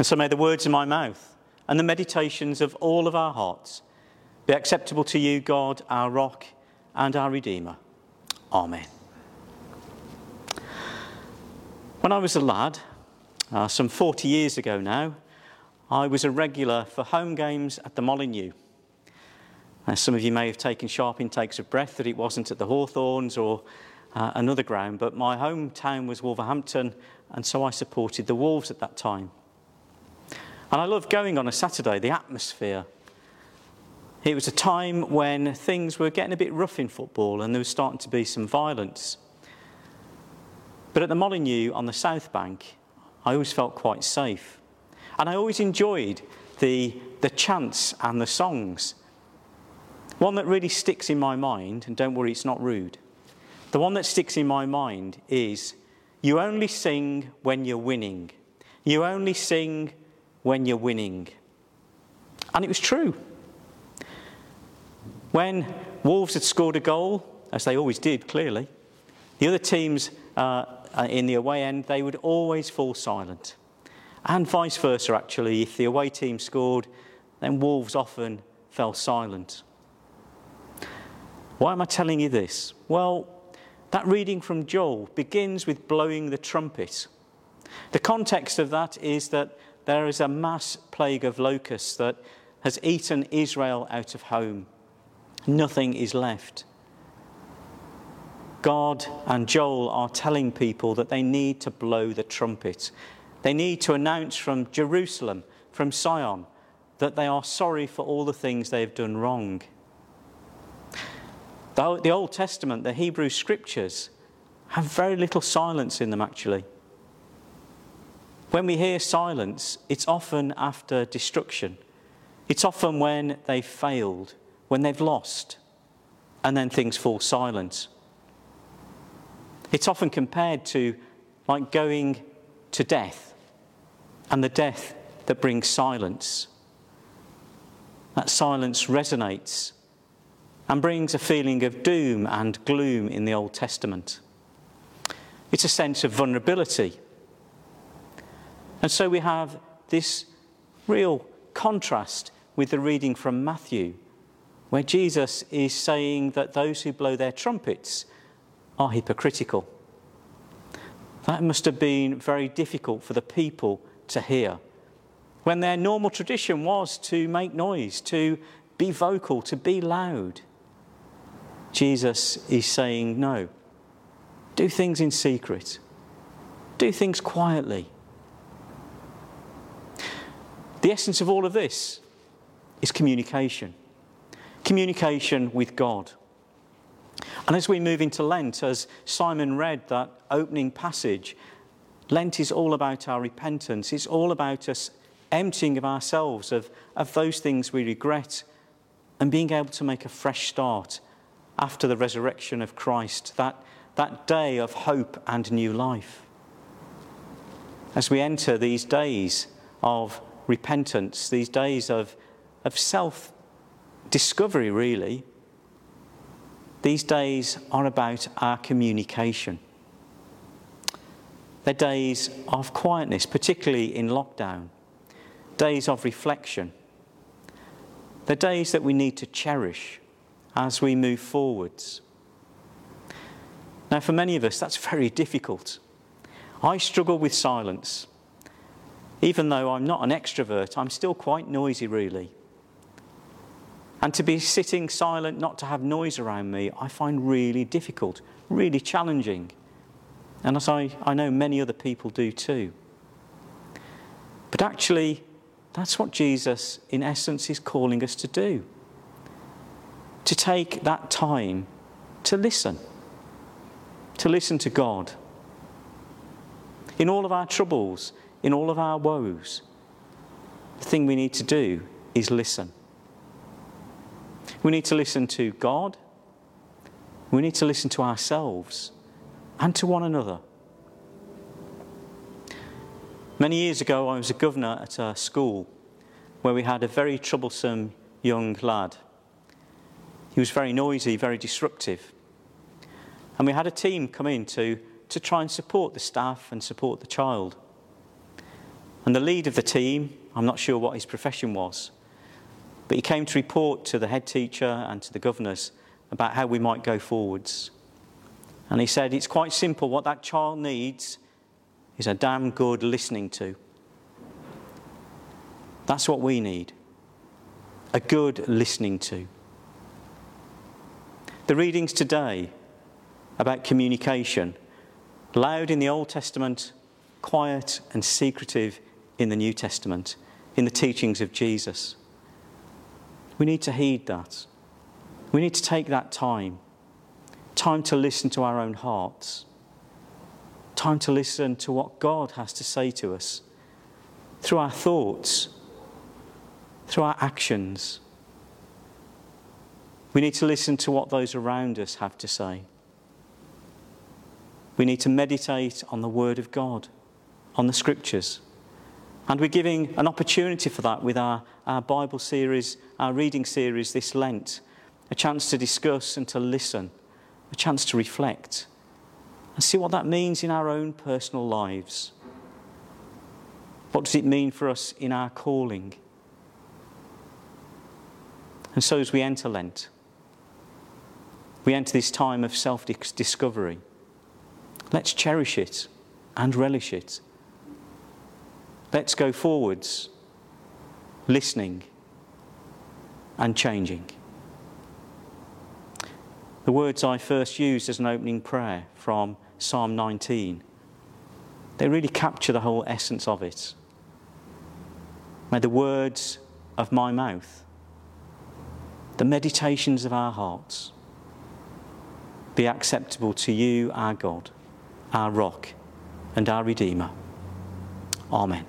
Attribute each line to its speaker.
Speaker 1: And so may the words of my mouth and the meditations of all of our hearts be acceptable to you, God, our rock and our Redeemer. Amen. When I was a lad, uh, some 40 years ago now, I was a regular for home games at the Molineux. Uh, some of you may have taken sharp intakes of breath that it wasn't at the Hawthorns or uh, another ground, but my hometown was Wolverhampton, and so I supported the Wolves at that time. And I loved going on a Saturday, the atmosphere. It was a time when things were getting a bit rough in football and there was starting to be some violence. But at the Molineux on the South Bank, I always felt quite safe. And I always enjoyed the, the chants and the songs. One that really sticks in my mind, and don't worry, it's not rude. The one that sticks in my mind is you only sing when you're winning. You only sing when you're winning. And it was true. When Wolves had scored a goal, as they always did, clearly, the other teams uh, in the away end, they would always fall silent. And vice versa, actually. If the away team scored, then Wolves often fell silent. Why am I telling you this? Well, that reading from Joel begins with blowing the trumpet. The context of that is that there is a mass plague of locusts that has eaten Israel out of home. Nothing is left. God and Joel are telling people that they need to blow the trumpet. They need to announce from Jerusalem, from Sion, that they are sorry for all the things they have done wrong. The Old Testament, the Hebrew scriptures, have very little silence in them, actually. When we hear silence, it's often after destruction. It's often when they've failed, when they've lost, and then things fall silent. It's often compared to like going to death and the death that brings silence. That silence resonates and brings a feeling of doom and gloom in the Old Testament. It's a sense of vulnerability and so we have this real contrast with the reading from Matthew, where Jesus is saying that those who blow their trumpets are hypocritical. That must have been very difficult for the people to hear. When their normal tradition was to make noise, to be vocal, to be loud, Jesus is saying, no. Do things in secret, do things quietly. The essence of all of this is communication communication with God. And as we move into Lent, as Simon read that opening passage, Lent is all about our repentance. It's all about us emptying of ourselves of, of those things we regret and being able to make a fresh start after the resurrection of Christ, that, that day of hope and new life. As we enter these days of repentance, these days of, of self discovery, really, these days are about our communication. They're days of quietness, particularly in lockdown, days of reflection. They're days that we need to cherish as we move forwards. Now, for many of us, that's very difficult. I struggle with silence. Even though I'm not an extrovert, I'm still quite noisy, really. And to be sitting silent, not to have noise around me, I find really difficult, really challenging. And as I, I know many other people do too. But actually, that's what Jesus, in essence, is calling us to do to take that time to listen, to listen to God. In all of our troubles, in all of our woes, the thing we need to do is listen. We need to listen to God. We need to listen to ourselves and to one another. Many years ago, I was a governor at a school where we had a very troublesome young lad. He was very noisy, very disruptive. And we had a team come in to, to try and support the staff and support the child. And the lead of the team, I'm not sure what his profession was, but he came to report to the head teacher and to the governors about how we might go forwards. And he said, It's quite simple. What that child needs is a damn good listening to. That's what we need a good listening to. The readings today about communication, loud in the Old Testament, quiet and secretive in the New Testament, in the teachings of Jesus. We need to heed that. We need to take that time time to listen to our own hearts, time to listen to what God has to say to us through our thoughts through our actions. We need to listen to what those around us have to say. We need to meditate on the Word of God, on the Scriptures. And we're giving an opportunity for that with our, our Bible series, our reading series this Lent. A chance to discuss and to listen, a chance to reflect and see what that means in our own personal lives. What does it mean for us in our calling? And so, as we enter Lent, we enter this time of self discovery. Let's cherish it and relish it. Let's go forwards, listening and changing. The words I first used as an opening prayer from Psalm 19, they really capture the whole essence of it. May the words of my mouth the meditations of our hearts be acceptable to you, our God, our rock, and our Redeemer. Amen.